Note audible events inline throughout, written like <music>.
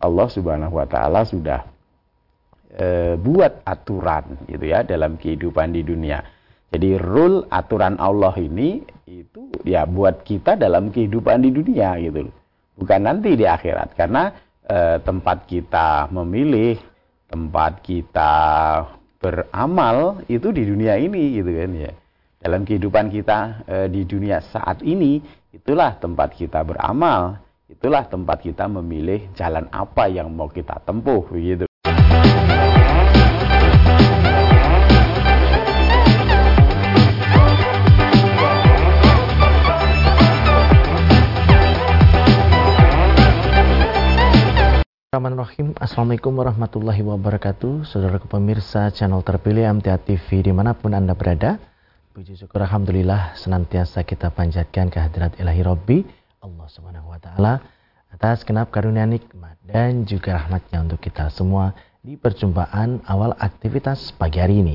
Allah Subhanahu wa taala sudah e, buat aturan gitu ya dalam kehidupan di dunia. Jadi rule aturan Allah ini itu ya buat kita dalam kehidupan di dunia gitu. Bukan nanti di akhirat karena e, tempat kita memilih, tempat kita beramal itu di dunia ini gitu kan ya. Dalam kehidupan kita e, di dunia saat ini itulah tempat kita beramal, itulah tempat kita memilih jalan apa yang mau kita tempuh begitu. Bismillahirrahmanirrahim. Assalamualaikum warahmatullahi wabarakatuh. Saudara pemirsa channel terpilih MTA TV di mana pun Anda berada Puji syukur Alhamdulillah senantiasa kita panjatkan kehadirat ilahi Rabbi Allah subhanahu wa ta'ala Atas kenap karunia nikmat dan juga rahmatnya untuk kita semua Di perjumpaan awal aktivitas pagi hari ini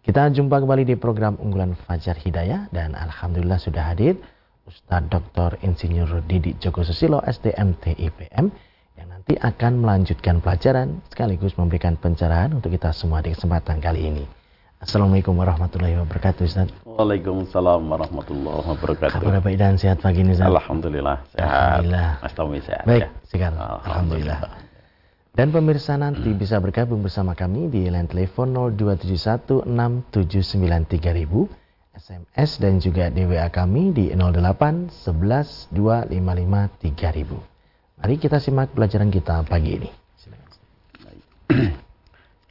Kita jumpa kembali di program unggulan Fajar Hidayah Dan Alhamdulillah sudah hadir Ustadz Dr. Insinyur Didi Joko Susilo SDMT IPM yang nanti akan melanjutkan pelajaran sekaligus memberikan pencerahan untuk kita semua di kesempatan kali ini. Assalamualaikum warahmatullahi wabarakatuh Ustaz. Waalaikumsalam warahmatullahi wabarakatuh. Kabar baik dan sehat pagi ini Ustaz? Alhamdulillah sehat. Alhamdulillah. Mas Tommy sehat. Baik, ya? segar. Alhamdulillah. Alhamdulillah. Dan pemirsa nanti bisa bergabung bersama kami di line telepon 02716793000, SMS dan juga di WA kami di 08 11 255 3000. Mari kita simak pelajaran kita pagi ini. Silakan. <clears throat>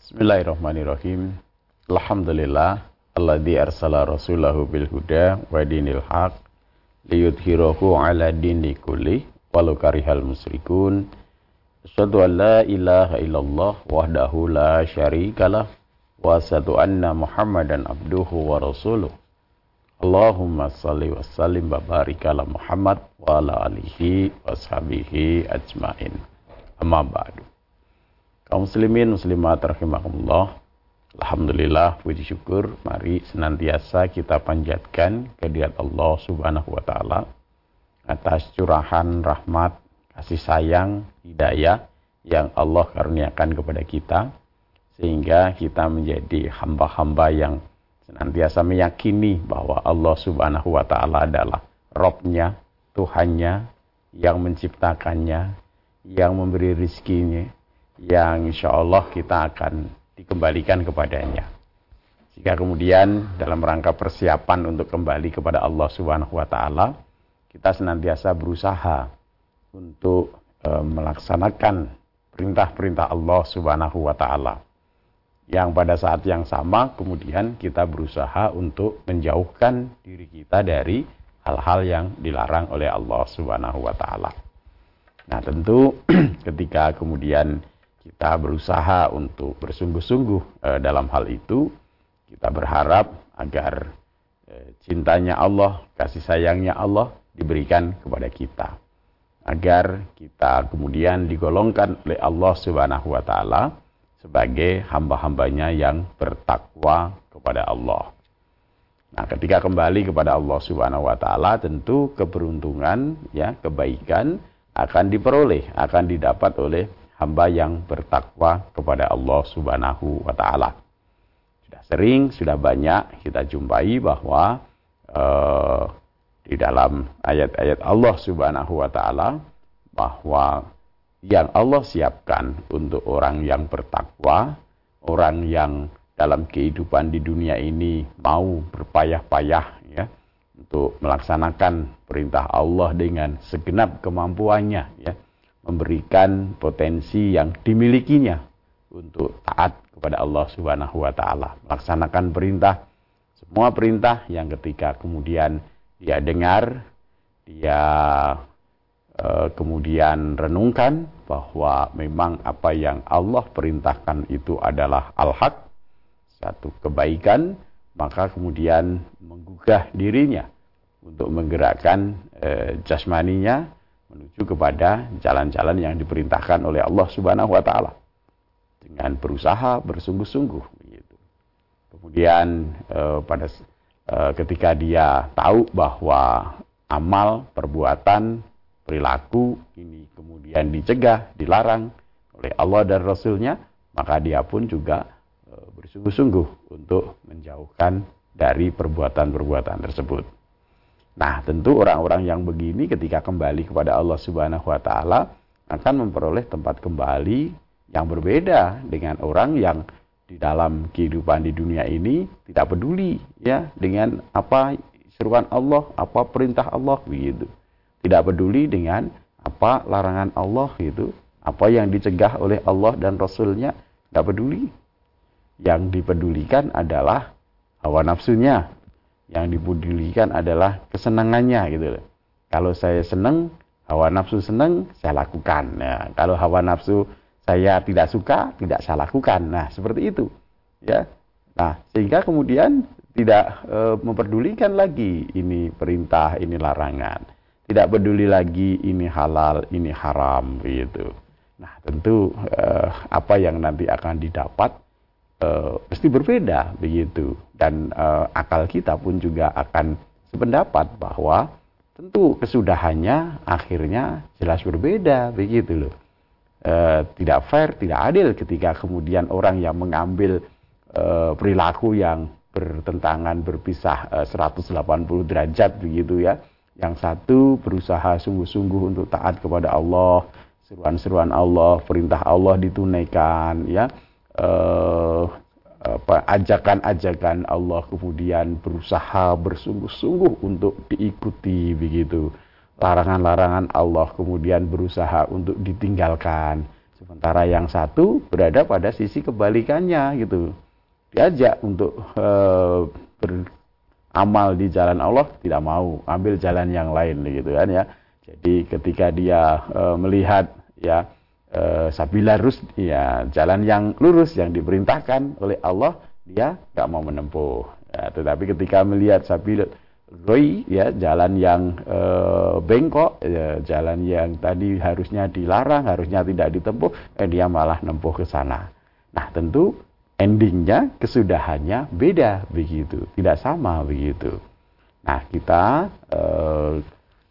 Bismillahirrahmanirrahim. Alhamdulillah alladzi arsala rasulahu bil huda wa dinil haq liyudhhirahu ala dini kulli walau karihal musyrikun. Asyhadu an la ilaha illallah wahdahu la syarikalah wa asyhadu anna Muhammadan abduhu wa rasuluh. Allahumma salli wa sallim wa barik ala Muhammad wa ala alihi wa sahbihi ajmain. Amma ba'du. Kaum muslimin muslimat rahimakumullah. Alhamdulillah puji syukur. Mari senantiasa kita panjatkan kehadirat Allah Subhanahu wa taala atas curahan rahmat, kasih sayang, hidayah yang Allah karuniakan kepada kita sehingga kita menjadi hamba-hamba yang senantiasa meyakini bahwa Allah Subhanahu wa taala adalah Robnya, Tuhannya yang menciptakannya, yang memberi rizkinya, yang insya Allah kita akan dikembalikan kepadanya. Jika kemudian dalam rangka persiapan untuk kembali kepada Allah Subhanahu wa taala, kita senantiasa berusaha untuk e, melaksanakan perintah-perintah Allah Subhanahu wa taala yang pada saat yang sama kemudian kita berusaha untuk menjauhkan diri kita dari hal-hal yang dilarang oleh Allah Subhanahu wa taala. Nah, tentu <clears throat> ketika kemudian kita berusaha untuk bersungguh-sungguh e, dalam hal itu, kita berharap agar e, cintanya Allah, kasih sayangnya Allah diberikan kepada kita. Agar kita kemudian digolongkan oleh Allah Subhanahu wa taala sebagai hamba-hambanya yang bertakwa kepada Allah. Nah, ketika kembali kepada Allah Subhanahu wa taala tentu keberuntungan ya, kebaikan akan diperoleh, akan didapat oleh hamba yang bertakwa kepada Allah Subhanahu wa taala. Sudah sering, sudah banyak kita jumpai bahwa uh, di dalam ayat-ayat Allah Subhanahu wa taala bahwa yang Allah siapkan untuk orang yang bertakwa, orang yang dalam kehidupan di dunia ini mau berpayah-payah ya untuk melaksanakan perintah Allah dengan segenap kemampuannya ya memberikan potensi yang dimilikinya untuk taat kepada Allah Subhanahu wa taala. Melaksanakan perintah semua perintah yang ketika kemudian dia dengar dia Eh, kemudian renungkan bahwa memang apa yang Allah perintahkan itu adalah al-haq, satu kebaikan, maka kemudian menggugah dirinya untuk menggerakkan e, jasmaninya menuju kepada jalan-jalan yang diperintahkan oleh Allah Subhanahu wa taala dengan berusaha bersungguh-sungguh. Kemudian e, pada e, ketika dia tahu bahwa amal perbuatan perilaku ini kemudian dicegah, dilarang oleh Allah dan Rasulnya, maka dia pun juga e, bersungguh-sungguh untuk menjauhkan dari perbuatan-perbuatan tersebut. Nah, tentu orang-orang yang begini ketika kembali kepada Allah Subhanahu wa taala akan memperoleh tempat kembali yang berbeda dengan orang yang di dalam kehidupan di dunia ini tidak peduli ya dengan apa seruan Allah, apa perintah Allah begitu. Tidak peduli dengan apa larangan Allah itu, apa yang dicegah oleh Allah dan Rasulnya, tidak peduli. Yang dipedulikan adalah hawa nafsunya. Yang dipedulikan adalah kesenangannya gitu loh. Kalau saya senang, hawa nafsu senang, saya lakukan. Nah, kalau hawa nafsu saya tidak suka, tidak saya lakukan. Nah, seperti itu. Ya. Nah, sehingga kemudian tidak e, memperdulikan lagi ini perintah, ini larangan. Tidak peduli lagi ini halal, ini haram gitu. Nah, tentu e, apa yang nanti akan didapat pasti berbeda begitu. Dan e, akal kita pun juga akan sependapat bahwa tentu kesudahannya akhirnya jelas berbeda begitu loh. E, tidak fair, tidak adil ketika kemudian orang yang mengambil e, perilaku yang bertentangan berpisah e, 180 derajat begitu ya. Yang satu berusaha sungguh-sungguh untuk taat kepada Allah, seruan-seruan Allah, perintah Allah ditunaikan ya. Eh, ajakan-ajakan Allah kemudian berusaha bersungguh-sungguh untuk diikuti begitu. Larangan-larangan Allah kemudian berusaha untuk ditinggalkan. Sementara yang satu berada pada sisi kebalikannya gitu diajak untuk e, beramal di jalan Allah tidak mau ambil jalan yang lain gitu kan ya jadi ketika dia e, melihat ya e, sabila rus ya jalan yang lurus yang diperintahkan oleh Allah dia nggak mau menempuh. Ya, tetapi ketika melihat sabila roi ya jalan yang e, bengkok ya, jalan yang tadi harusnya dilarang harusnya tidak ditempuh eh, dia malah nempuh ke sana. Nah tentu endingnya kesudahannya beda begitu tidak sama begitu. Nah kita eh,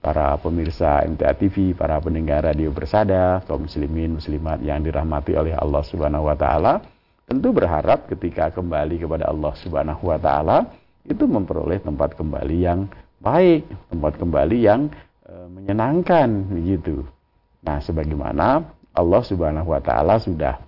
para pemirsa MTA TV para pendengar radio bersada kaum muslimin muslimat yang dirahmati oleh Allah Subhanahu Wa Taala tentu berharap ketika kembali kepada Allah Subhanahu Wa Taala itu memperoleh tempat kembali yang baik tempat kembali yang eh, menyenangkan begitu nah sebagaimana Allah Subhanahu Wa Taala sudah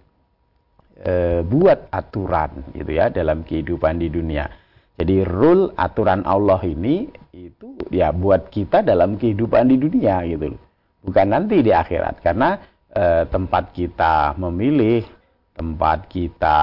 e, buat aturan gitu ya dalam kehidupan di dunia. Jadi rule aturan Allah ini itu ya buat kita dalam kehidupan di dunia gitu loh. Bukan nanti di akhirat karena e, tempat kita memilih, tempat kita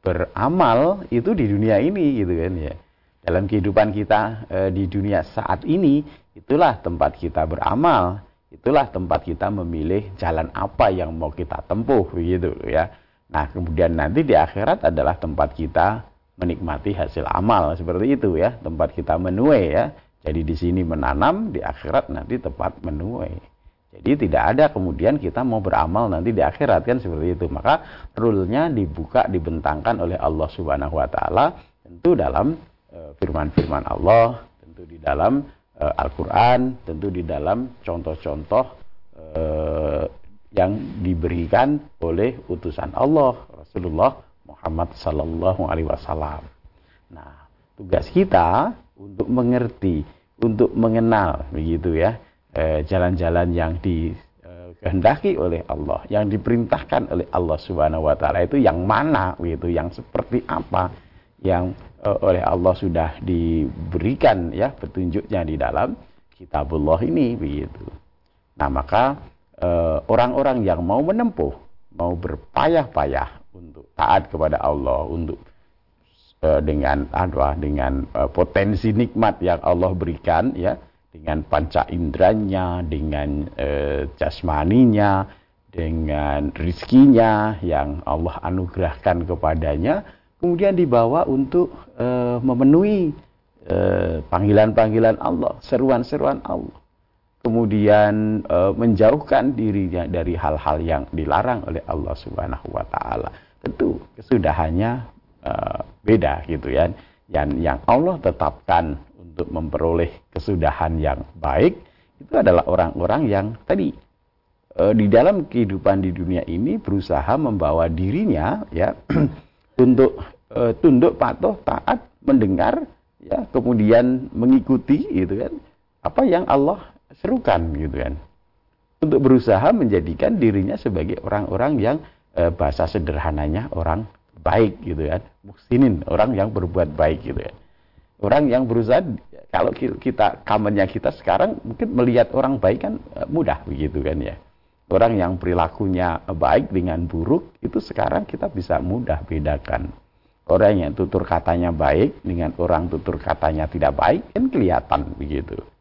beramal itu di dunia ini gitu kan ya. Dalam kehidupan kita e, di dunia saat ini itulah tempat kita beramal, itulah tempat kita memilih jalan apa yang mau kita tempuh begitu ya. Nah, kemudian nanti di akhirat adalah tempat kita menikmati hasil amal seperti itu ya, tempat kita menuai ya. Jadi di sini menanam, di akhirat nanti tempat menuai. Jadi tidak ada kemudian kita mau beramal nanti di akhirat kan seperti itu. Maka rule-nya dibuka, dibentangkan oleh Allah Subhanahu wa taala tentu dalam e, firman-firman Allah, tentu di dalam e, Al-Qur'an, tentu di dalam contoh-contoh e, yang diberikan oleh utusan Allah Rasulullah Muhammad Sallallahu Alaihi Wasallam. Nah, tugas kita untuk mengerti, untuk mengenal begitu ya eh, jalan-jalan eh, yang dikehendaki oleh Allah, yang diperintahkan oleh Allah Subhanahu Wa Taala itu yang mana begitu, yang seperti apa, yang eh, oleh Allah sudah diberikan ya petunjuknya di dalam Kitabullah ini begitu. Nah maka Eh, orang-orang yang mau menempuh, mau berpayah-payah untuk taat kepada Allah, untuk uh, dengan apa dengan uh, potensi nikmat yang Allah berikan ya, dengan panca indranya, dengan uh, jasmaninya, dengan rizkinya yang Allah anugerahkan kepadanya, kemudian dibawa untuk uh, memenuhi panggilan-panggilan Allah, seruan-seruan Allah kemudian e, menjauhkan dirinya dari hal-hal yang dilarang oleh Allah Subhanahu wa taala. Tentu kesudahannya e, beda gitu ya. Yang yang Allah tetapkan untuk memperoleh kesudahan yang baik itu adalah orang-orang yang tadi e, di dalam kehidupan di dunia ini berusaha membawa dirinya ya <clears throat> untuk e, tunduk patuh taat mendengar ya kemudian mengikuti gitu kan apa yang Allah serukan gitu kan. Untuk berusaha menjadikan dirinya sebagai orang-orang yang e, bahasa sederhananya orang baik gitu kan. Muhsinin orang yang berbuat baik gitu kan. Orang yang berusaha kalau kita kamennya kita sekarang mungkin melihat orang baik kan e, mudah begitu kan ya. Orang yang perilakunya baik dengan buruk itu sekarang kita bisa mudah bedakan. Orang yang tutur katanya baik dengan orang tutur katanya tidak baik kan kelihatan begitu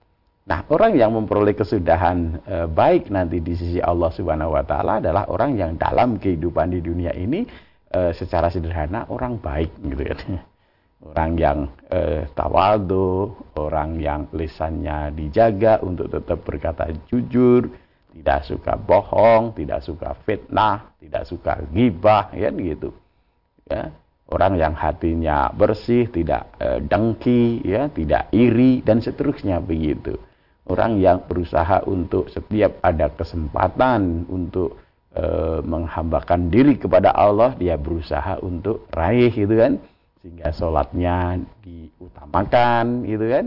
Nah, orang yang memperoleh kesudahan e, baik nanti di sisi Allah Subhanahu wa taala adalah orang yang dalam kehidupan di dunia ini e, secara sederhana orang baik gitu ya. <laughs> Orang yang e, tawadu, orang yang lisannya dijaga untuk tetap berkata jujur, tidak suka bohong, tidak suka fitnah, tidak suka gibah, ya gitu. Ya, orang yang hatinya bersih, tidak e, dengki, ya, tidak iri dan seterusnya begitu orang yang berusaha untuk setiap ada kesempatan untuk e, menghambakan diri kepada Allah dia berusaha untuk raih gitu kan. Sehingga sholatnya diutamakan gitu kan.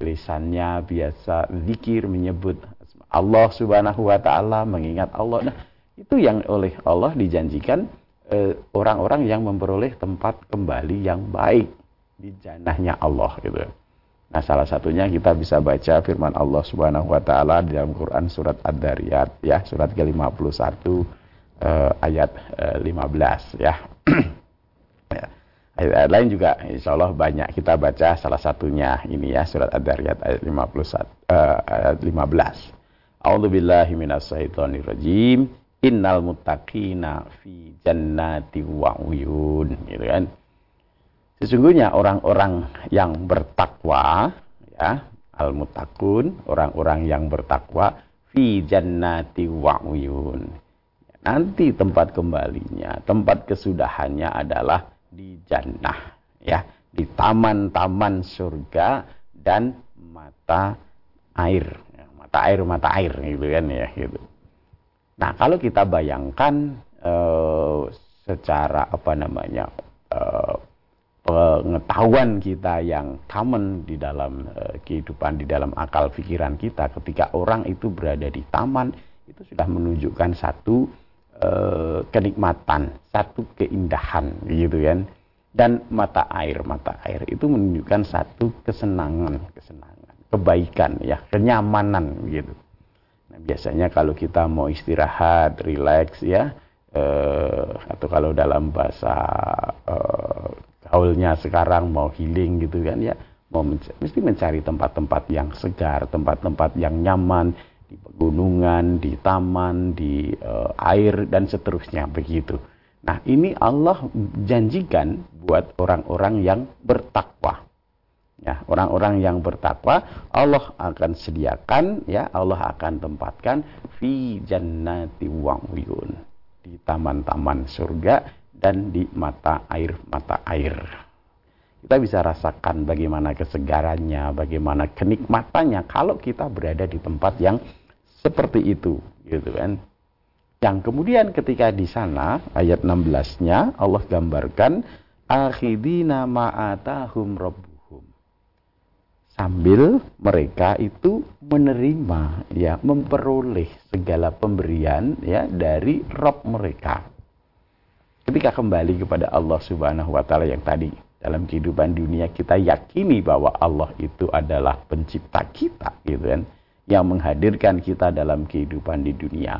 Lisannya biasa zikir menyebut Allah subhanahu wa ta'ala mengingat Allah. Nah itu yang oleh Allah dijanjikan eh, orang-orang e, yang memperoleh tempat kembali yang baik di janahnya Allah gitu Nah, salah satunya kita bisa baca firman Allah Subhanahu wa taala di dalam Quran surat Ad-Dariyat ya, surat ke-51 eh, ayat eh, 15 ya. <clears throat> ya. Ayat, lain juga insya Allah banyak kita baca salah satunya ini ya surat Ad-Dariyat ayat 51 eh, ayat 15. A'udzubillahi minasyaitonirrajim. Innal muttaqina fi jannati wa uyun gitu kan. Sesungguhnya orang-orang yang bertakwa, ya, al-mutakun, orang-orang yang bertakwa, fi jannati wa'uyun. Nanti tempat kembalinya, tempat kesudahannya adalah di jannah, ya, di taman-taman surga dan mata air, ya, mata air, mata air, gitu kan ya, gitu. Nah, kalau kita bayangkan uh, secara apa namanya pengetahuan kita yang common di dalam uh, kehidupan di dalam akal pikiran kita ketika orang itu berada di taman itu sudah menunjukkan satu uh, kenikmatan satu keindahan gitu kan. Dan mata air mata air itu menunjukkan satu kesenangan kesenangan kebaikan ya kenyamanan gitu. Nah biasanya kalau kita mau istirahat rileks ya uh, atau kalau dalam bahasa uh, gaulnya sekarang mau healing gitu kan ya mau mencari, mesti mencari tempat-tempat yang segar tempat-tempat yang nyaman di pegunungan di taman di uh, air dan seterusnya begitu. Nah ini Allah janjikan buat orang-orang yang bertakwa. Ya orang-orang yang bertakwa Allah akan sediakan ya Allah akan tempatkan fi jannati di taman-taman surga dan di mata air-mata air. Kita bisa rasakan bagaimana kesegarannya, bagaimana kenikmatannya kalau kita berada di tempat yang seperti itu, gitu kan. Yang kemudian ketika di sana ayat 16-nya Allah gambarkan akhidina ma'atahum rabbuhum. Sambil mereka itu menerima ya memperoleh segala pemberian ya dari Rob mereka ketika kembali kepada Allah Subhanahu wa taala yang tadi dalam kehidupan dunia kita yakini bahwa Allah itu adalah pencipta kita gitu kan? Yang menghadirkan kita dalam kehidupan di dunia.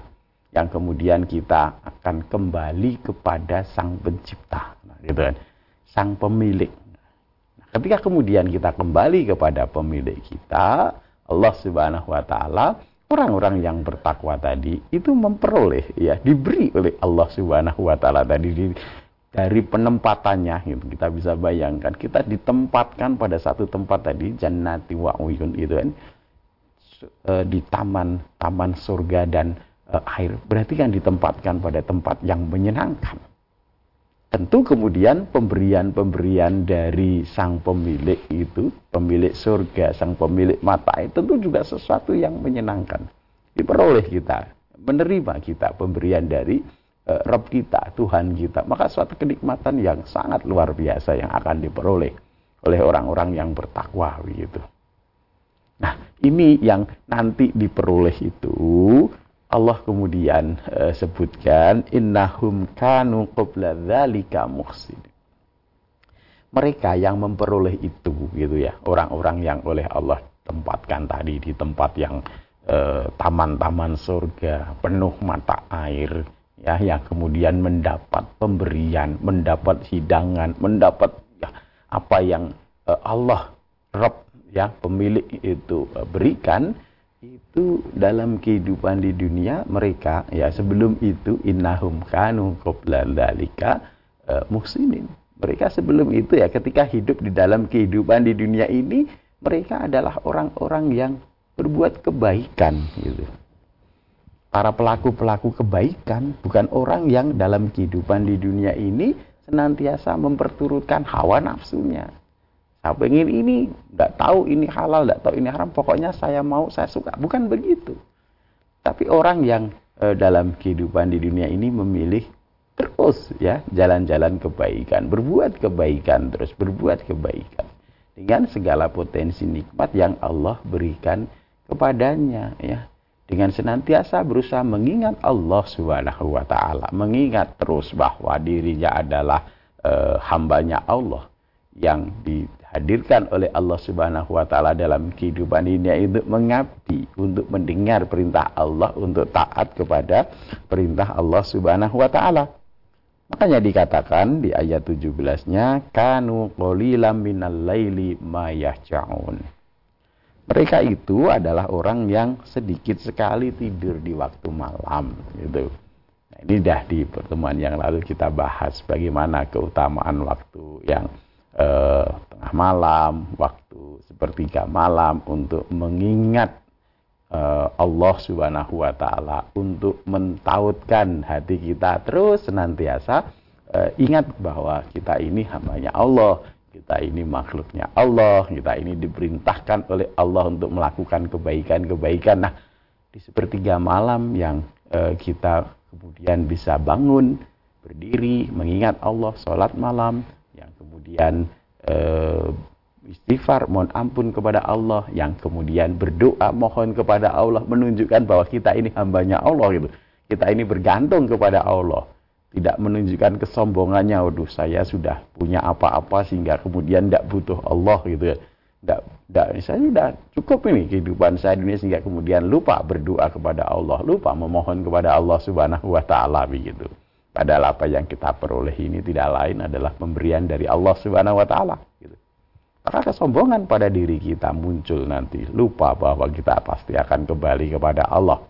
Yang kemudian kita akan kembali kepada sang pencipta gitu kan? Sang pemilik. Nah, ketika kemudian kita kembali kepada pemilik kita Allah Subhanahu wa taala orang-orang yang bertakwa tadi itu memperoleh ya diberi oleh Allah Subhanahu wa taala tadi di, dari penempatannya. Gitu. kita bisa bayangkan kita ditempatkan pada satu tempat tadi jannati wa uyun itu kan. E, di taman taman surga dan e, air. Berarti kan ditempatkan pada tempat yang menyenangkan tentu kemudian pemberian-pemberian dari sang pemilik itu, pemilik surga, sang pemilik mata itu tentu juga sesuatu yang menyenangkan. Diperoleh kita, menerima kita pemberian dari uh, Rob kita, Tuhan kita. Maka suatu kenikmatan yang sangat luar biasa yang akan diperoleh oleh orang-orang yang bertakwa begitu. Nah, ini yang nanti diperoleh itu Allah kemudian uh, sebutkan innahum kanu qabla dzalika muhsin. Mereka yang memperoleh itu gitu ya, orang-orang yang oleh Allah tempatkan tadi di tempat yang eh, taman-taman surga penuh mata air ya yang kemudian mendapat pemberian, mendapat hidangan, mendapat ya, apa yang uh, Allah Rabb ya pemilik itu berikan itu dalam kehidupan di dunia mereka ya sebelum itu innahum kanu qabla dzalika uh, muhsinin. Mereka sebelum itu ya ketika hidup di dalam kehidupan di dunia ini mereka adalah orang-orang yang berbuat kebaikan gitu. Para pelaku-pelaku kebaikan bukan orang yang dalam kehidupan di dunia ini senantiasa memperturutkan hawa nafsunya saya pengen ini, nggak tahu ini halal, nggak tahu ini haram, pokoknya saya mau, saya suka. Bukan begitu. Tapi orang yang e, dalam kehidupan di dunia ini memilih terus ya jalan-jalan kebaikan, berbuat kebaikan terus, berbuat kebaikan dengan segala potensi nikmat yang Allah berikan kepadanya ya. Dengan senantiasa berusaha mengingat Allah Subhanahu wa taala, mengingat terus bahwa dirinya adalah e, hambanya Allah yang di dihadirkan oleh Allah Subhanahu wa taala dalam kehidupan dunia itu mengabdi untuk mendengar perintah Allah untuk taat kepada perintah Allah Subhanahu wa taala. Makanya dikatakan di ayat 17-nya kanu qalilam minal laili ma yahjaun. Mereka itu adalah orang yang sedikit sekali tidur di waktu malam gitu. Nah, ini dah di pertemuan yang lalu kita bahas bagaimana keutamaan waktu yang eh, tengah malam, waktu sepertiga malam untuk mengingat eh, Allah Subhanahu wa taala untuk mentautkan hati kita terus senantiasa eh, ingat bahwa kita ini hambanya Allah, kita ini makhluknya Allah, kita ini diperintahkan oleh Allah untuk melakukan kebaikan-kebaikan. Nah, di sepertiga malam yang eh, kita kemudian bisa bangun, berdiri, mengingat Allah, sholat malam, kemudian uh, istighfar, mohon ampun kepada Allah, yang kemudian berdoa, mohon kepada Allah, menunjukkan bahwa kita ini hambanya Allah gitu. Kita ini bergantung kepada Allah. Tidak menunjukkan kesombongannya, waduh saya sudah punya apa-apa sehingga kemudian tidak butuh Allah gitu ya. Tidak, tidak, saya sudah cukup ini kehidupan saya dunia sehingga kemudian lupa berdoa kepada Allah, lupa memohon kepada Allah subhanahu wa ta'ala begitu. Padahal apa yang kita peroleh ini tidak lain adalah pemberian dari Allah Subhanahu wa taala gitu. Maka kesombongan pada diri kita muncul nanti, lupa bahwa kita pasti akan kembali kepada Allah.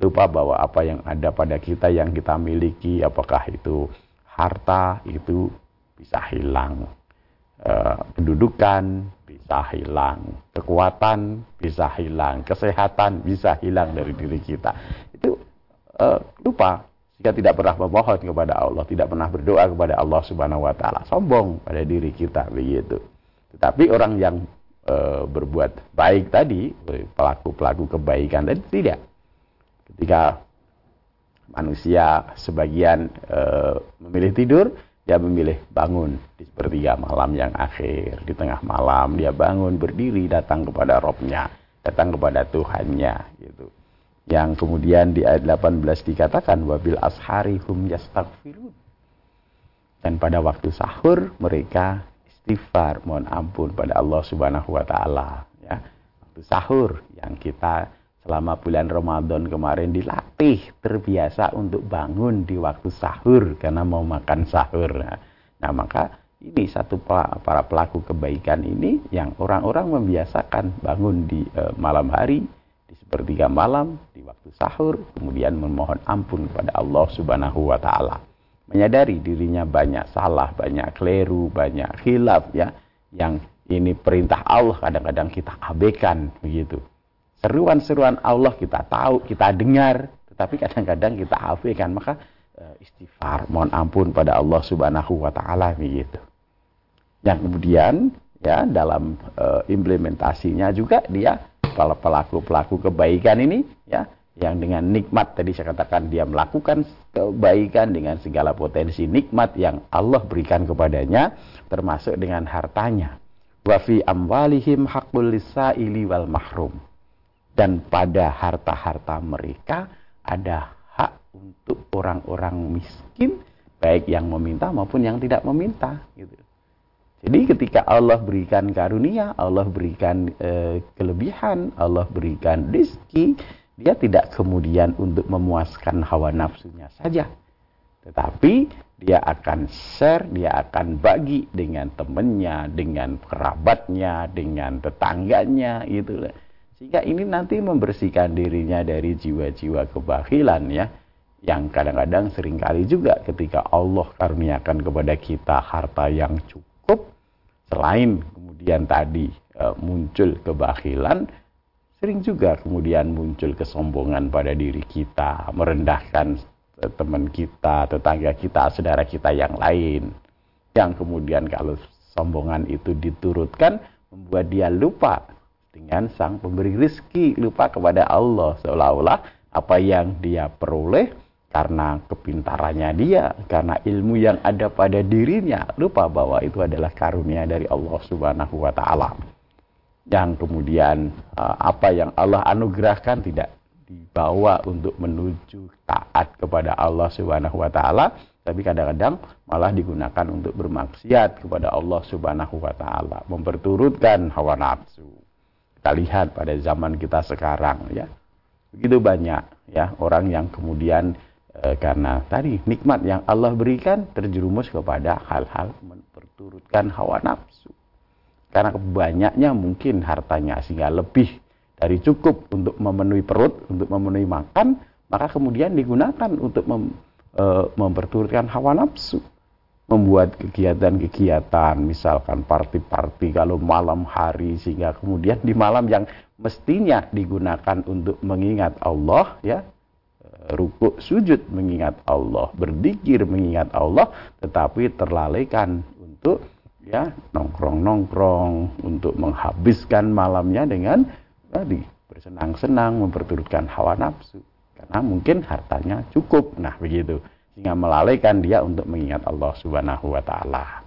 Lupa bahwa apa yang ada pada kita yang kita miliki apakah itu harta itu bisa hilang. E, pendudukan bisa hilang, kekuatan bisa hilang, kesehatan bisa hilang dari diri kita. Itu e, lupa jika tidak pernah memohon kepada Allah, tidak pernah berdoa kepada Allah Subhanahu wa taala, sombong pada diri kita begitu. Tetapi orang yang e, berbuat baik tadi, pelaku-pelaku kebaikan tadi tidak. Ketika manusia sebagian e, memilih tidur, dia memilih bangun di sepertiga malam yang akhir, di tengah malam dia bangun berdiri datang kepada Robnya, datang kepada Tuhannya gitu yang kemudian di ayat 18 dikatakan wabil ashari hum yastaghfirun. Dan pada waktu sahur mereka istighfar. Mohon ampun pada Allah Subhanahu wa taala ya. Waktu sahur yang kita selama bulan Ramadan kemarin dilatih terbiasa untuk bangun di waktu sahur karena mau makan sahur nah, nah maka ini satu para pelaku kebaikan ini yang orang-orang membiasakan bangun di uh, malam hari di sepertiga malam, waktu sahur, kemudian memohon ampun kepada Allah Subhanahu wa taala. Menyadari dirinya banyak salah, banyak keliru, banyak khilaf ya, yang ini perintah Allah kadang-kadang kita abaikan begitu. Seruan-seruan Allah kita tahu, kita dengar, tetapi kadang-kadang kita abaikan. Maka uh, istighfar, mohon ampun pada Allah Subhanahu wa taala begitu. Yang kemudian ya dalam uh, implementasinya juga dia pelaku-pelaku kebaikan ini ya yang dengan nikmat tadi saya katakan dia melakukan kebaikan dengan segala potensi nikmat yang Allah berikan kepadanya termasuk dengan hartanya. Wa fi amwalihim haqqul lisaili wal mahrum. Dan pada harta-harta mereka ada hak untuk orang-orang miskin baik yang meminta maupun yang tidak meminta gitu. Jadi ketika Allah berikan karunia, Allah berikan e, kelebihan, Allah berikan rizki, dia tidak kemudian untuk memuaskan hawa nafsunya saja. Tetapi dia akan share, dia akan bagi dengan temannya, dengan kerabatnya, dengan tetangganya gitu. Sehingga ini nanti membersihkan dirinya dari jiwa-jiwa kebakilan ya. Yang kadang-kadang sering kali juga ketika Allah karuniakan kepada kita harta yang cukup, selain kemudian tadi e, muncul kebakilan, Sering juga kemudian muncul kesombongan pada diri kita, merendahkan teman kita, tetangga kita, saudara kita yang lain. Yang kemudian kalau sombongan itu diturutkan, membuat dia lupa dengan sang pemberi rizki, lupa kepada Allah. Seolah-olah apa yang dia peroleh karena kepintarannya dia, karena ilmu yang ada pada dirinya, lupa bahwa itu adalah karunia dari Allah Subhanahu wa taala yang kemudian uh, apa yang Allah anugerahkan tidak dibawa untuk menuju taat kepada Allah Subhanahu wa taala tapi kadang-kadang malah digunakan untuk bermaksiat kepada Allah Subhanahu wa taala memperturutkan hawa nafsu. Kita lihat pada zaman kita sekarang ya. Begitu banyak ya orang yang kemudian e, karena tadi nikmat yang Allah berikan terjerumus kepada hal-hal memperturutkan hawa nafsu karena banyaknya mungkin hartanya sehingga lebih dari cukup untuk memenuhi perut, untuk memenuhi makan, maka kemudian digunakan untuk mem, e, memperturutkan hawa nafsu. Membuat kegiatan-kegiatan, misalkan party-party kalau malam hari, sehingga kemudian di malam yang mestinya digunakan untuk mengingat Allah, ya, rukuk sujud mengingat Allah, berzikir mengingat Allah, tetapi terlalaikan untuk ya nongkrong-nongkrong untuk menghabiskan malamnya dengan tadi bersenang-senang memperturutkan hawa nafsu. Karena mungkin hartanya cukup. Nah begitu. Sehingga melalaikan dia untuk mengingat Allah Subhanahu wa taala.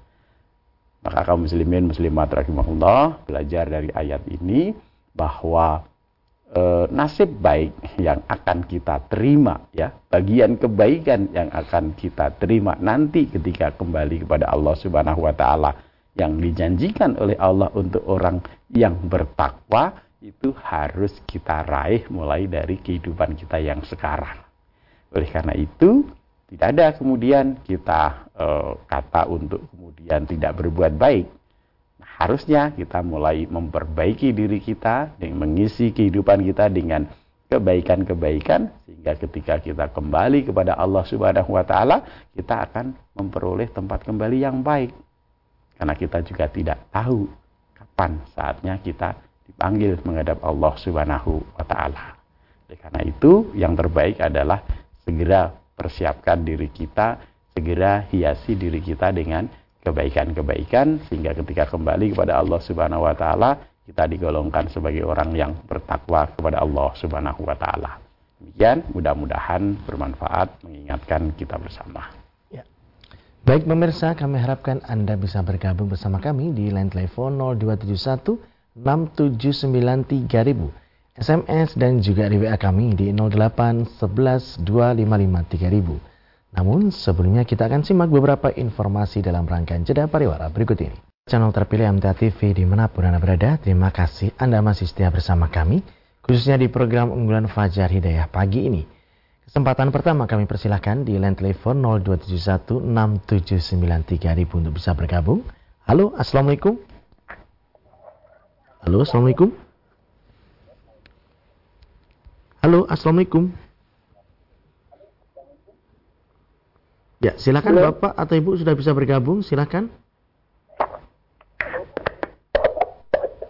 Maka kaum muslimin muslimat rahimahullah belajar dari ayat ini bahwa e, nasib baik yang akan kita terima ya bagian kebaikan yang akan kita terima nanti ketika kembali kepada Allah Subhanahu wa taala yang dijanjikan oleh Allah untuk orang yang bertakwa itu harus kita raih mulai dari kehidupan kita yang sekarang. Oleh karena itu, tidak ada kemudian kita e, kata untuk kemudian tidak berbuat baik. Nah, harusnya kita mulai memperbaiki diri kita dengan mengisi kehidupan kita dengan kebaikan-kebaikan sehingga ketika kita kembali kepada Allah Subhanahu wa taala, kita akan memperoleh tempat kembali yang baik. Karena kita juga tidak tahu kapan saatnya kita dipanggil menghadap Allah Subhanahu wa taala. Karena itu yang terbaik adalah segera persiapkan diri kita, segera hiasi diri kita dengan kebaikan-kebaikan sehingga ketika kembali kepada Allah Subhanahu wa taala kita digolongkan sebagai orang yang bertakwa kepada Allah Subhanahu wa taala. Demikian, mudah-mudahan bermanfaat mengingatkan kita bersama. Baik pemirsa, kami harapkan Anda bisa bergabung bersama kami di line telepon 0271 679 3000, SMS dan juga WA kami di 08 11 255 3000. Namun sebelumnya kita akan simak beberapa informasi dalam rangkaian jeda pariwara berikut ini. Channel terpilih MTA TV di mana pun Anda berada, terima kasih Anda masih setia bersama kami, khususnya di program unggulan Fajar Hidayah pagi ini. Kesempatan pertama kami persilahkan di line telepon 02716793000 untuk bisa bergabung. Halo, Assalamualaikum. Halo, Assalamualaikum. Halo, Assalamualaikum. Ya, silakan Halo. Bapak atau Ibu sudah bisa bergabung, silakan.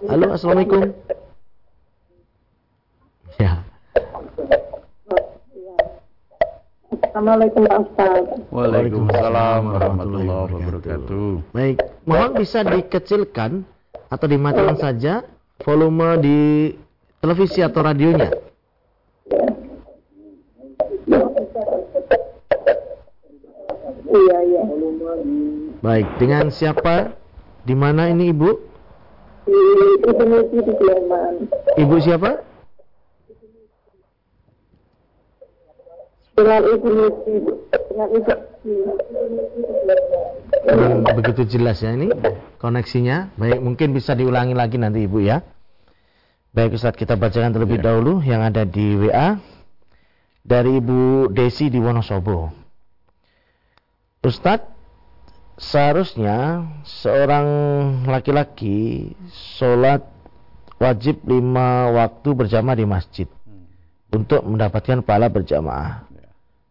Halo, Assalamualaikum. Ya. Assalamualaikum Ustaz. Waalaikumsalam warahmatullahi wabarakatuh. Baik, mohon bisa dikecilkan atau dimatikan saja volume di televisi atau radionya. Iya, iya. Baik, dengan siapa? Di mana ini Ibu? Di Indonesia di Sleman. Ibu siapa? Dengan. Dengan begitu jelas ya ini koneksinya. Baik, mungkin bisa diulangi lagi nanti Ibu ya. Baik Ustadz, kita bacakan terlebih dahulu yang ada di WA dari Ibu Desi di Wonosobo. Ustadz, seharusnya seorang laki-laki sholat wajib lima waktu berjamaah di masjid untuk mendapatkan pahala berjamaah.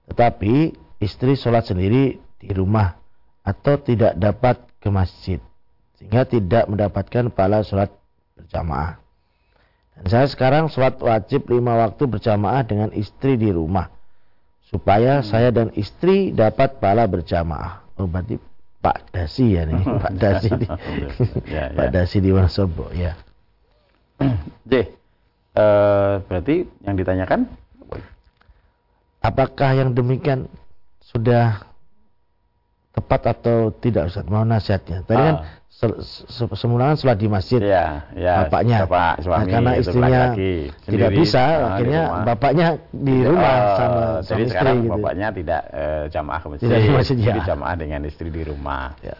Tetapi istri sholat sendiri di rumah atau tidak dapat ke masjid sehingga tidak mendapatkan pahala sholat berjamaah. Dan saya sekarang sholat wajib lima waktu berjamaah dengan istri di rumah supaya saya dan istri dapat pahala berjamaah. Oh berarti Pak Dasi ya nih, <laughs> Pak Dasi di, Ya, <laughs> Pak ya. Dasi di Wonosobo ya. <clears throat> D. Eh, berarti yang ditanyakan Apakah yang demikian sudah tepat atau tidak Ustaz? Mohon nasihatnya. Tadi kan Ah. se- se- semula kan sholat di masjid. ya, ya bapaknya. bapak Nah, suami karena itu istrinya laki-laki tidak sendiri, bisa, ah, di akhirnya rumah. bapaknya di rumah Eh, sama suami istri sekarang gitu. bapaknya tidak eh, jamaah ke masjid, Tidak di masjid, jadi ya. jamaah dengan istri di rumah. Ya.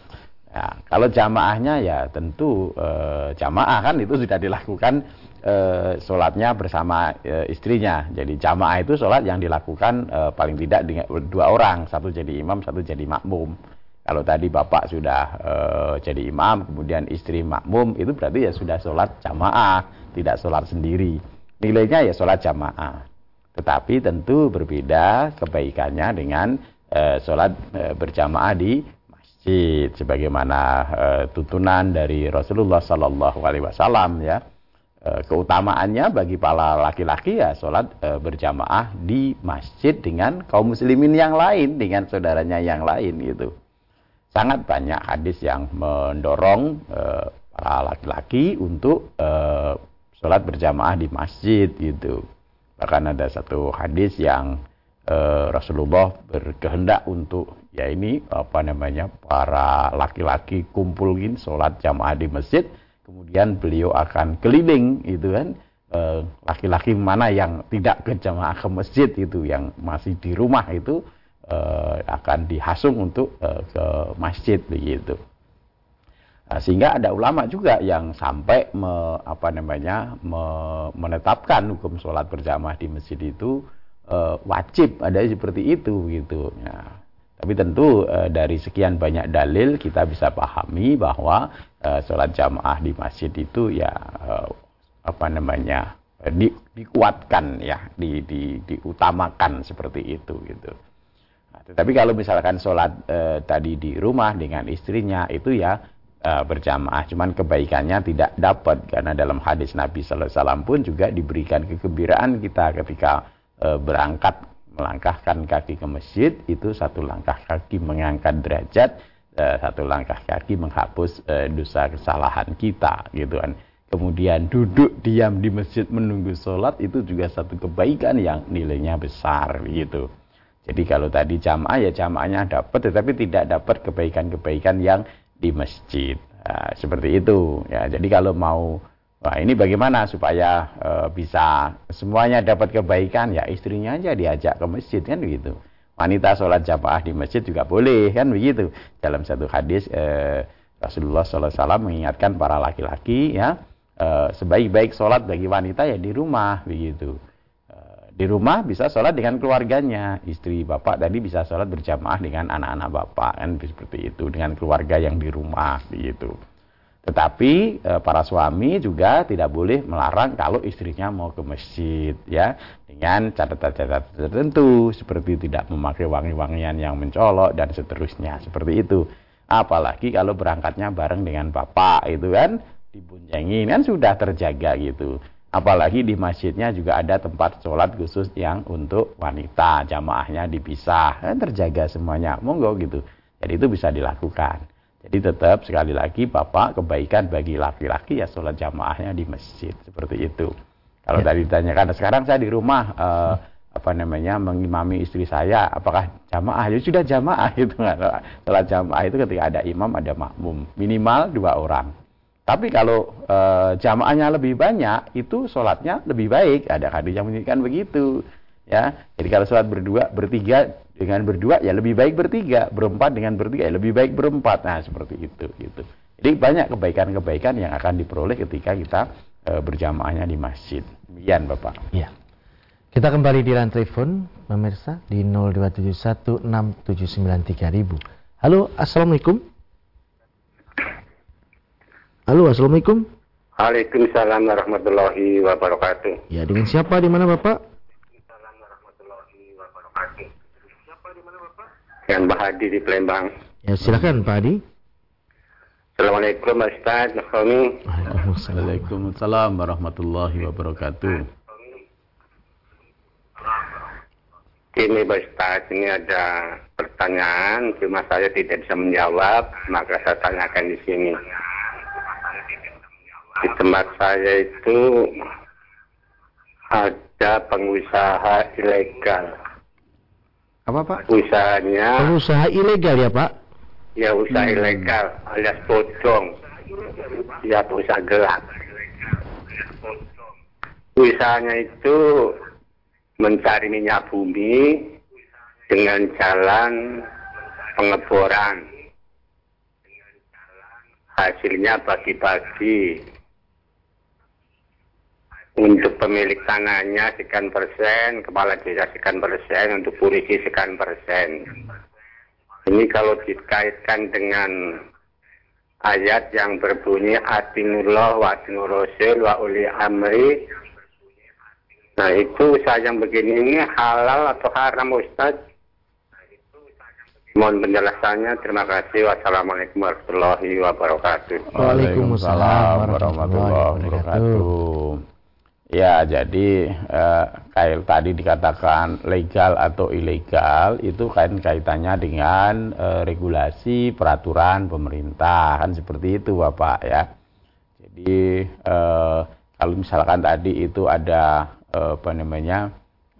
Ya, kalau jamaahnya ya tentu eh, jamaah kan itu sudah dilakukan eh, sholatnya bersama eh, istrinya. Jadi jamaah itu sholat yang dilakukan eh, paling tidak dengan dua orang, satu jadi imam, satu jadi makmum. Kalau tadi bapak sudah eh, jadi imam, kemudian istri makmum, itu berarti ya sudah sholat jamaah, tidak sholat sendiri. Nilainya ya sholat jamaah. Tetapi tentu berbeda kebaikannya dengan eh, sholat eh, berjamaah di masjid sebagaimana eh, tuntunan dari Rasulullah Sallallahu Alaihi Wasallam ya Eh, keutamaannya bagi para laki-laki ya sholat eh, berjamaah di masjid dengan kaum muslimin yang lain dengan saudaranya yang lain gitu. Sangat banyak hadis yang mendorong para laki-laki untuk sholat berjamaah di masjid gitu. Bahkan ada satu hadis yang Rasulullah berkehendak untuk ya ini apa namanya para laki-laki kumpulin sholat jamaah di masjid kemudian beliau akan keliling itu kan eh, laki-laki mana yang tidak ke jamaah ke masjid itu yang masih di rumah itu eh, akan dihasung untuk eh, ke masjid begitu Nah, sehingga ada ulama juga yang sampai me- apa namanya me- menetapkan hukum sholat berjamaah di masjid itu wajib ada seperti itu gitu ya. Tapi tentu eh, dari sekian banyak dalil kita bisa pahami bahwa eh, sholat jamaah di masjid itu ya eh, apa namanya eh, di, dikuatkan ya, di, di, diutamakan seperti itu gitu. Nah, tetapi kalau misalkan sholat eh, tadi di rumah dengan istrinya itu ya eh, berjamaah, cuman kebaikannya tidak dapat karena dalam hadis Nabi Sallallahu Alaihi Wasallam pun juga diberikan kegembiraan kita ketika eh, berangkat melangkahkan kaki ke masjid itu satu langkah kaki mengangkat derajat, eh, satu langkah kaki menghapus eh, dosa kesalahan kita gitu kan. Kemudian duduk diam di masjid menunggu sholat itu juga satu kebaikan yang nilainya besar gitu. Jadi kalau tadi jamaah ya jamaahnya dapat tetapi tidak dapat kebaikan-kebaikan yang di masjid. Nah, seperti itu ya. Jadi kalau mau wah ini bagaimana supaya eh, bisa semuanya dapat kebaikan ya istrinya aja diajak ke masjid kan begitu. Wanita sholat jamaah di masjid juga boleh kan begitu. Dalam satu hadis eh, Rasulullah SAW mengingatkan para laki-laki ya eh, sebaik-baik sholat bagi wanita ya di rumah begitu. Eh, di rumah bisa sholat dengan keluarganya istri bapak tadi bisa sholat berjamaah dengan anak-anak bapak kan seperti itu dengan keluarga yang di rumah begitu tetapi eh, para suami juga tidak boleh melarang kalau istrinya mau ke masjid ya dengan catatan-catatan tertentu seperti tidak memakai wangi-wangian yang mencolok dan seterusnya seperti itu apalagi kalau berangkatnya bareng dengan bapak itu kan dibuncengi kan sudah terjaga gitu Apalagi di masjidnya juga ada tempat sholat khusus yang untuk wanita, jamaahnya dipisah, kan terjaga semuanya, monggo gitu. Jadi itu bisa dilakukan. Jadi tetap sekali lagi Bapak kebaikan bagi laki-laki ya sholat jamaahnya di masjid seperti itu. Kalau Ya. tadi ditanyakan sekarang saya di rumah eh, apa namanya mengimami istri saya apakah jamaah ya sudah jamaah <laughs> itu sholat jamaah itu ketika ada imam ada makmum minimal dua orang. Tapi kalau eh, jamaahnya lebih banyak, itu sholatnya lebih baik. Ada hadis yang menunjukkan begitu. Ya, jadi kalau sholat berdua, bertiga dengan berdua ya lebih baik bertiga, berempat dengan bertiga ya lebih baik berempat. Nah seperti itu. Gitu. Jadi banyak kebaikan-kebaikan yang akan diperoleh ketika kita eh, berjamaahnya di masjid. Demikian Bapak. Iya. Kita kembali di line telepon, pemirsa di 02716793000. Halo, assalamualaikum. Halo, assalamualaikum. Waalaikumsalam warahmatullahi wabarakatuh. Ya, dengan siapa di mana bapak? Yang Bahadi di Palembang. Ya, silakan Pak Adi. Assalamualaikum Ustaz, Mas Romi. Waalaikumsalam. Waalaikumsalam warahmatullahi wabarakatuh. Ini Pak Ustaz, ini ada pertanyaan, cuma saya tidak bisa menjawab, maka saya tanyakan di sini. Di tempat saya itu ada pengusaha ilegal. Apa Pak? Usahanya Pengusaha ilegal ya Pak? ya usaha ilegal alias pocong. Ya usaha gelap. Usahanya itu mencari minyak bumi dengan jalan pengeboran. Hasilnya bagi-bagi. Untuk pemilik tanahnya sekian persen, kepala desa sekian persen, untuk polisi sekian persen. Ini kalau dikaitkan dengan ayat yang berbunyi atinullah wa atinur rasul wa uli amri. Nah itu usaha yang begini ini halal atau haram Ustaz? Mohon penjelasannya. Terima kasih. Wassalamualaikum warahmatullahi wabarakatuh. Waalaikumsalam warahmatullahi wabarakatuh. Ya, jadi eh, kayak tadi dikatakan legal atau ilegal itu kan kaitannya dengan eh, regulasi peraturan pemerintah kan seperti itu Bapak ya. Jadi eh, kalau misalkan tadi itu ada eh, apa namanya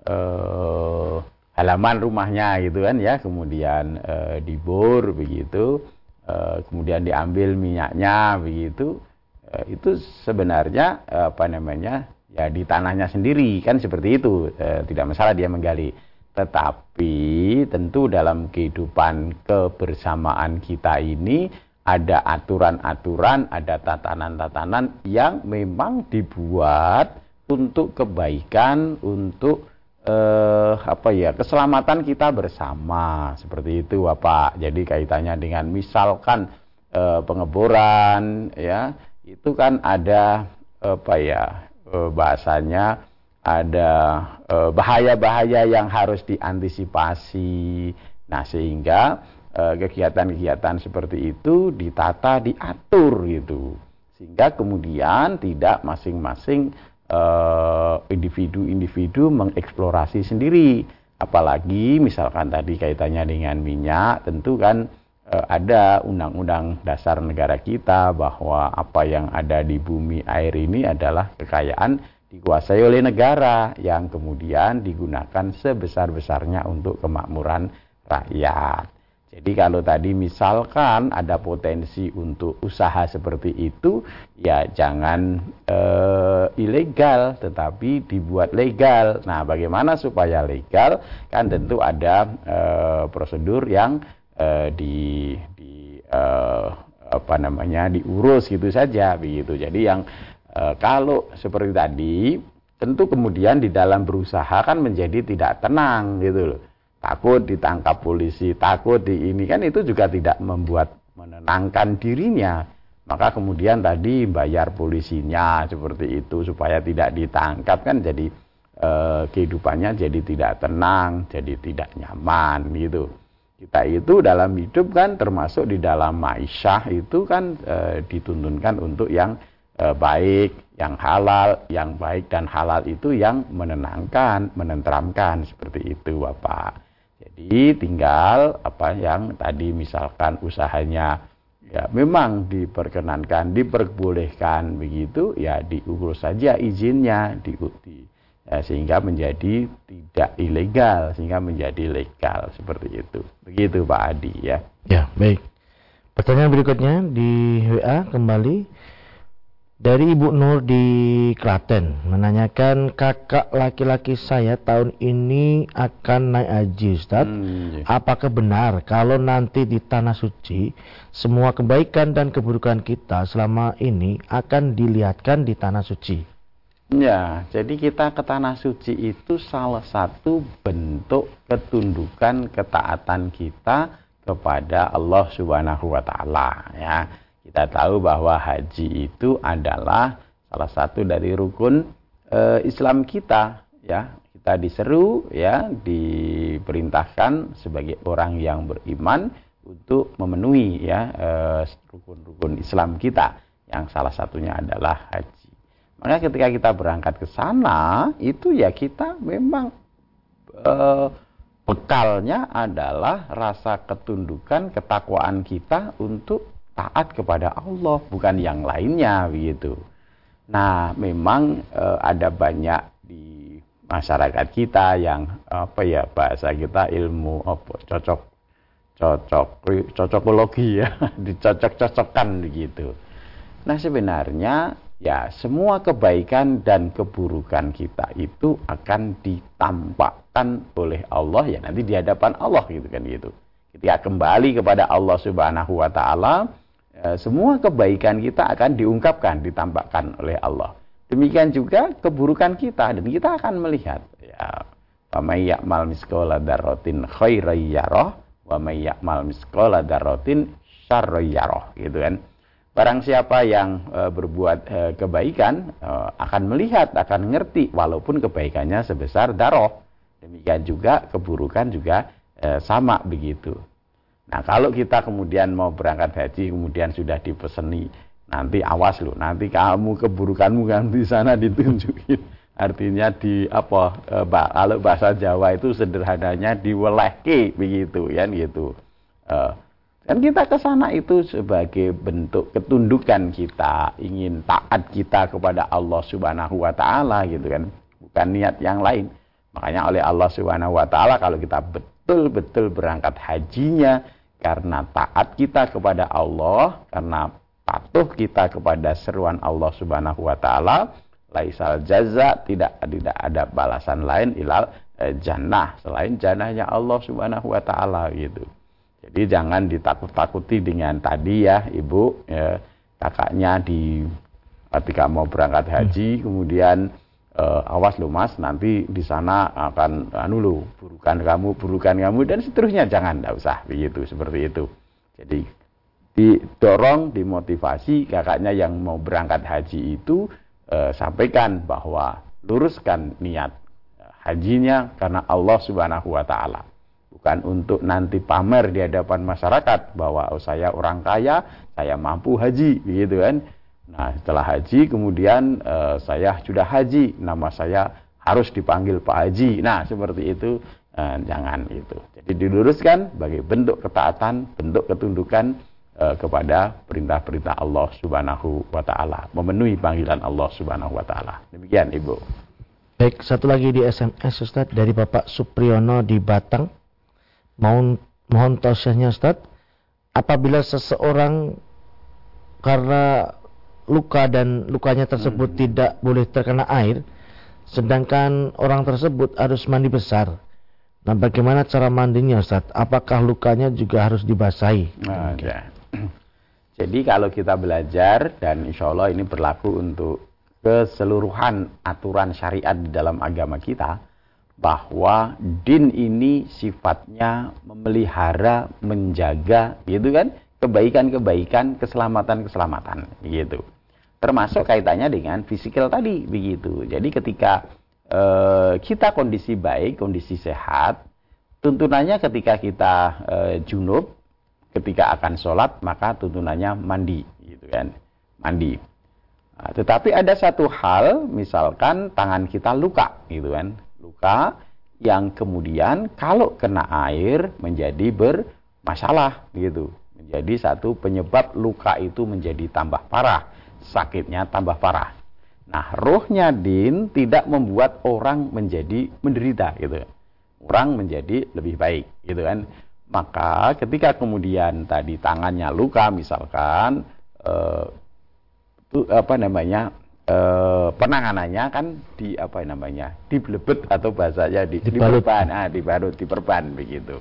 eh, halaman rumahnya gitu kan ya, kemudian eh, dibor begitu, eh, kemudian diambil minyaknya begitu, eh, itu sebenarnya eh, apa namanya ya di tanahnya sendiri kan seperti itu, eh, tidak masalah dia menggali. Tetapi tentu dalam kehidupan kebersamaan kita ini ada aturan-aturan, ada tatanan-tatanan yang memang dibuat untuk kebaikan, untuk eh, apa ya keselamatan kita bersama seperti itu Bapak. Jadi kaitannya dengan misalkan eh, pengeboran ya itu kan ada apa ya bahasanya ada eh, bahaya-bahaya yang harus diantisipasi. Nah sehingga eh, kegiatan-kegiatan seperti itu ditata, diatur gitu, sehingga kemudian tidak masing-masing eh, individu-individu mengeksplorasi sendiri. Apalagi misalkan tadi kaitannya dengan minyak, tentu kan eh, ada undang-undang dasar negara kita bahwa apa yang ada di bumi air ini adalah kekayaan dikuasai oleh negara yang kemudian digunakan sebesar-besarnya untuk kemakmuran rakyat. Jadi kalau tadi misalkan ada potensi untuk usaha seperti itu, ya jangan eh, ilegal, tetapi dibuat legal. Nah, bagaimana supaya legal? Kan tentu ada eh, prosedur yang eh, di, di eh, apa namanya diurus gitu saja, begitu. Jadi yang eh, kalau seperti tadi, tentu kemudian di dalam berusaha kan menjadi tidak tenang gitu loh takut ditangkap polisi, takut di ini kan itu juga tidak membuat menenangkan dirinya. Maka kemudian tadi bayar polisinya seperti itu supaya tidak ditangkap kan jadi eh, kehidupannya jadi tidak tenang, jadi tidak nyaman gitu. Kita itu dalam hidup kan termasuk di dalam maisyah itu kan eh, dituntunkan untuk yang eh, baik, yang halal, yang baik dan halal itu yang menenangkan, menenteramkan seperti itu Bapak. Jadi tinggal apa yang tadi misalkan usahanya ya memang diperkenankan, diperbolehkan begitu ya diurus saja izinnya diuti ya, sehingga menjadi tidak ilegal sehingga menjadi legal seperti itu. Begitu Pak Adi ya. Ya, baik. Pertanyaan berikutnya di WA kembali dari Ibu Nur di Klaten menanyakan kakak laki-laki saya tahun ini akan naik haji Ustaz. Hmm, iya. Apakah benar kalau nanti di tanah suci semua kebaikan dan keburukan kita selama ini akan dilihatkan di tanah suci? Ya, jadi kita ke tanah suci itu salah satu bentuk ketundukan ketaatan kita kepada Allah Subhanahu wa taala ya kita tahu bahwa haji itu adalah salah satu dari rukun e, Islam kita ya. Kita diseru ya, diperintahkan sebagai orang yang beriman untuk memenuhi ya eh, rukun-rukun Islam kita yang salah satunya adalah haji. Maka ketika kita berangkat ke sana itu ya kita memang e, bekalnya adalah rasa ketundukan, ketakwaan kita untuk taat kepada Allah bukan yang lainnya begitu. Nah, memang e, ada banyak di masyarakat kita yang apa ya bahasa kita ilmu apa cocok cocok cocokologi ya <laughs> dicocok-cocokkan begitu. Nah, sebenarnya ya semua kebaikan dan keburukan kita itu akan ditampakkan oleh Allah ya nanti di hadapan Allah gitu kan gitu. Ketika kembali kepada Allah Subhanahu wa taala, Ya, semua kebaikan kita akan diungkapkan, ditampakkan oleh Allah. Demikian juga keburukan kita dan kita akan melihat ya wa may ya'mal misqala dzarratin khairan yarah wa may ya'mal misqala dzarratin syarran yarah gitu kan. Barang siapa yang e, berbuat e, kebaikan e, akan melihat, akan ngerti walaupun kebaikannya sebesar darah. Demikian juga keburukan juga e, sama begitu. Nah kalau kita kemudian mau berangkat haji kemudian sudah dipeseni nanti awas loh nanti kamu keburukanmu kan di sana ditunjukin artinya di apa e, kalau bahasa Jawa itu sederhananya diwelehke begitu ya gitu e, dan kita ke sana itu sebagai bentuk ketundukan kita ingin taat kita kepada Allah Subhanahu wa taala gitu kan bukan niat yang lain makanya oleh Allah Subhanahu wa taala kalau kita betul-betul berangkat hajinya karena taat kita kepada Allah, karena patuh kita kepada seruan Allah Subhanahu wa taala, laisal jaza tidak tidak ada balasan lain ilal eh, jannah selain jannahnya Allah Subhanahu wa taala gitu. Jadi jangan ditakut-takuti dengan tadi ya Ibu ya, kakaknya di ketika mau berangkat haji hmm. kemudian uh, awas lo mas nanti di sana akan anu lo burukan kamu burukan kamu dan seterusnya. Jangan tidak usah begitu seperti itu. Jadi didorong dimotivasi kakaknya yang mau berangkat haji itu uh, sampaikan bahwa luruskan niat uh, hajinya karena Allah Subhanahu wa taala bukan untuk nanti pamer di hadapan masyarakat bahwa oh, saya orang kaya saya mampu haji gitu kan Nah, setelah haji kemudian uh, saya sudah haji, nama saya harus dipanggil Pak Haji. Nah, seperti itu uh, jangan itu. Jadi diluruskan sebagai bentuk ketaatan, bentuk ketundukan uh, kepada perintah-perintah Allah Subhanahu wa taala, memenuhi panggilan Allah Subhanahu wa taala. Demikian, Ibu. Baik, satu lagi di SMS Ustaz dari Bapak Supriyono di Batang. Mohon mohon tausiahnya Ustaz. Apabila seseorang karena luka dan lukanya tersebut hmm. tidak boleh terkena air, sedangkan orang tersebut harus mandi besar. Nah, bagaimana cara mandinya, Ustaz? Apakah lukanya juga harus dibasahi? Nah, ya. Jadi kalau kita belajar dan insya Allah ini berlaku untuk keseluruhan aturan syariat di dalam agama kita, bahwa din ini sifatnya memelihara, menjaga, gitu kan, kebaikan-kebaikan, keselamatan-keselamatan, gitu termasuk kaitannya dengan fisikal tadi begitu. Jadi ketika uh, kita kondisi baik, kondisi sehat, tuntunannya ketika kita uh, junub, ketika akan sholat maka tuntunannya mandi, gitu kan, mandi. Nah, tetapi ada satu hal, misalkan tangan kita luka, gitu kan, luka yang kemudian kalau kena air menjadi bermasalah, gitu, menjadi satu penyebab luka itu menjadi tambah parah, sakitnya tambah parah. Nah, rohnya din tidak membuat orang menjadi menderita, gitu. Orang menjadi lebih baik, gitu kan. Maka ketika kemudian tadi tangannya luka, misalkan eh, apa namanya e, penanganannya kan di apa namanya diblebet atau bahasanya di Dibalut. diperban. Ah dibalut diperban begitu.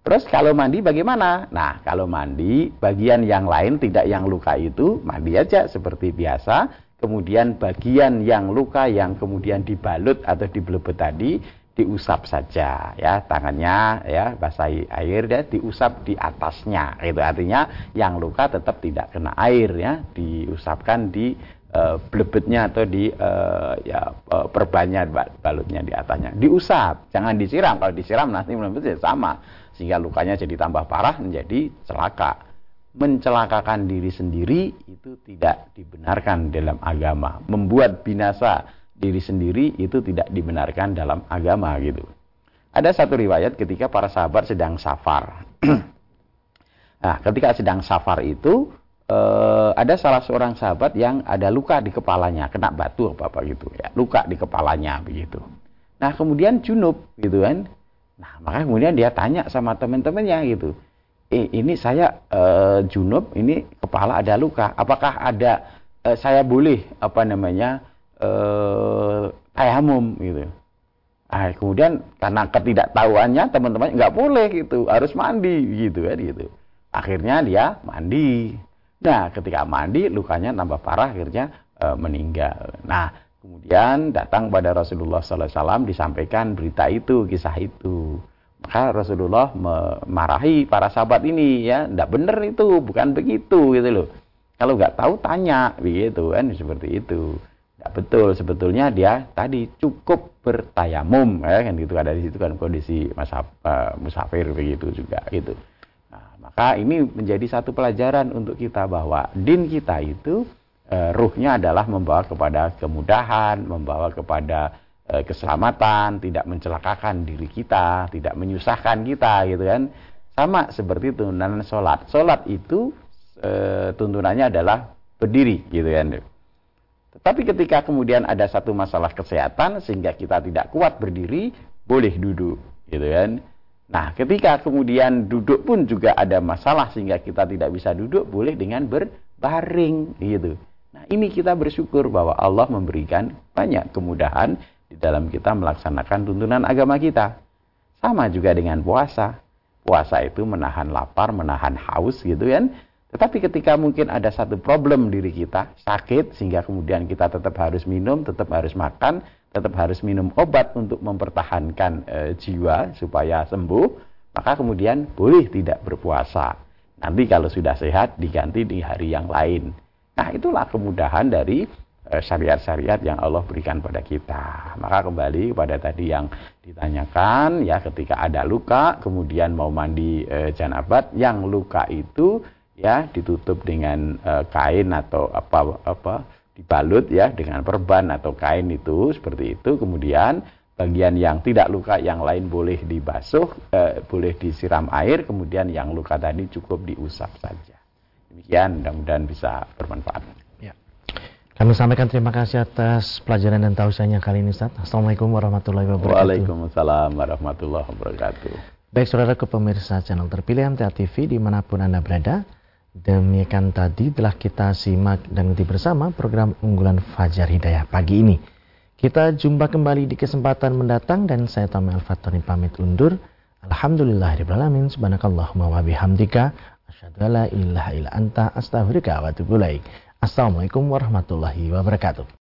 Terus kalau mandi bagaimana? Nah kalau mandi bagian yang lain tidak yang luka itu mandi aja seperti biasa. Kemudian bagian yang luka yang kemudian dibalut atau diblebet tadi diusap saja ya. Tangannya ya basahi air ya diusap di atasnya. Itu artinya yang luka tetap tidak kena air ya. Diusapkan di uh, blebetnya atau di uh, ya uh, perbannya balutnya di atasnya diusap jangan disiram kalau disiram nanti melebet sama sehingga lukanya jadi tambah parah menjadi celaka mencelakakan diri sendiri itu tidak dibenarkan dalam agama membuat binasa diri sendiri itu tidak dibenarkan dalam agama gitu. Ada satu riwayat ketika para sahabat sedang safar. <clears throat> nah, ketika sedang safar itu eh, ada salah seorang sahabat yang ada luka di kepalanya, kena batu apa apa gitu ya, luka di kepalanya begitu. Nah, kemudian junub gitu kan. Nah, maka kemudian dia tanya sama teman-temannya gitu. Eh, ini saya eh, junub, ini kepala ada luka. Apakah ada eh, saya boleh apa namanya? eh, tayamum gitu. Nah, kemudian karena ketidaktahuannya teman-teman nggak boleh gitu, harus mandi gitu kan gitu. Akhirnya dia mandi. Nah, ketika mandi lukanya tambah parah akhirnya eh, meninggal. Nah, kemudian datang pada Rasulullah SAW disampaikan berita itu, kisah itu. Maka Rasulullah memarahi para sahabat ini ya, tidak benar itu, bukan begitu gitu loh. Kalau nggak tahu tanya begitu kan seperti itu. Tidak betul sebetulnya dia tadi cukup bertayamum ya kan gitu ada di situ kan kondisi masa uh, musafir begitu juga gitu. Maka ini menjadi satu pelajaran untuk kita bahwa din kita itu uh, ruhnya adalah membawa kepada kemudahan, membawa kepada uh, keselamatan, tidak mencelakakan diri kita, tidak menyusahkan kita gitu kan. Sama seperti tuntunan sholat. Sholat itu uh, tuntunannya adalah berdiri gitu kan. Tetapi ketika kemudian ada satu masalah kesehatan sehingga kita tidak kuat berdiri, boleh duduk, gitu kan? Nah, ketika kemudian duduk pun juga ada masalah sehingga kita tidak bisa duduk, boleh dengan berbaring, gitu. Nah, ini kita bersyukur bahwa Allah memberikan banyak kemudahan di dalam kita melaksanakan tuntunan agama kita. Sama juga dengan puasa. Puasa itu menahan lapar, menahan haus, gitu kan? Tetapi ketika mungkin ada satu problem diri kita, sakit, sehingga kemudian kita tetap harus minum, tetap harus makan, tetap harus minum obat untuk mempertahankan e, jiwa supaya sembuh, maka kemudian boleh tidak berpuasa. Nanti kalau sudah sehat diganti di hari yang lain. Nah itulah kemudahan dari syariat-syariat yang Allah berikan pada kita. Maka kembali kepada tadi yang ditanyakan, ya ketika ada luka, kemudian mau mandi e, janabat, yang luka itu ya ditutup dengan uh, kain atau apa apa dibalut ya dengan perban atau kain itu seperti itu kemudian bagian yang tidak luka yang lain boleh dibasuh uh, boleh disiram air kemudian yang luka tadi cukup diusap saja demikian mudah-mudahan bisa bermanfaat ya. kami sampaikan terima kasih atas pelajaran dan tausiahnya kali ini Ustaz. Assalamualaikum warahmatullahi wabarakatuh. Waalaikumsalam warahmatullahi wabarakatuh. Baik saudara ke pemirsa channel terpilih MTA TV di mana pun Anda berada. Demikian tadi telah kita simak dan ikuti bersama program unggulan Fajar Hidayah pagi ini. Kita jumpa kembali di kesempatan mendatang dan saya Tami Al-Fatani pamit undur. Alhamdulillahirrahmanirrahim. Subhanakallahumma wa bihamdika. Asyadu ala ilaha illa anta astaghfirullah wa Assalamualaikum warahmatullahi wabarakatuh.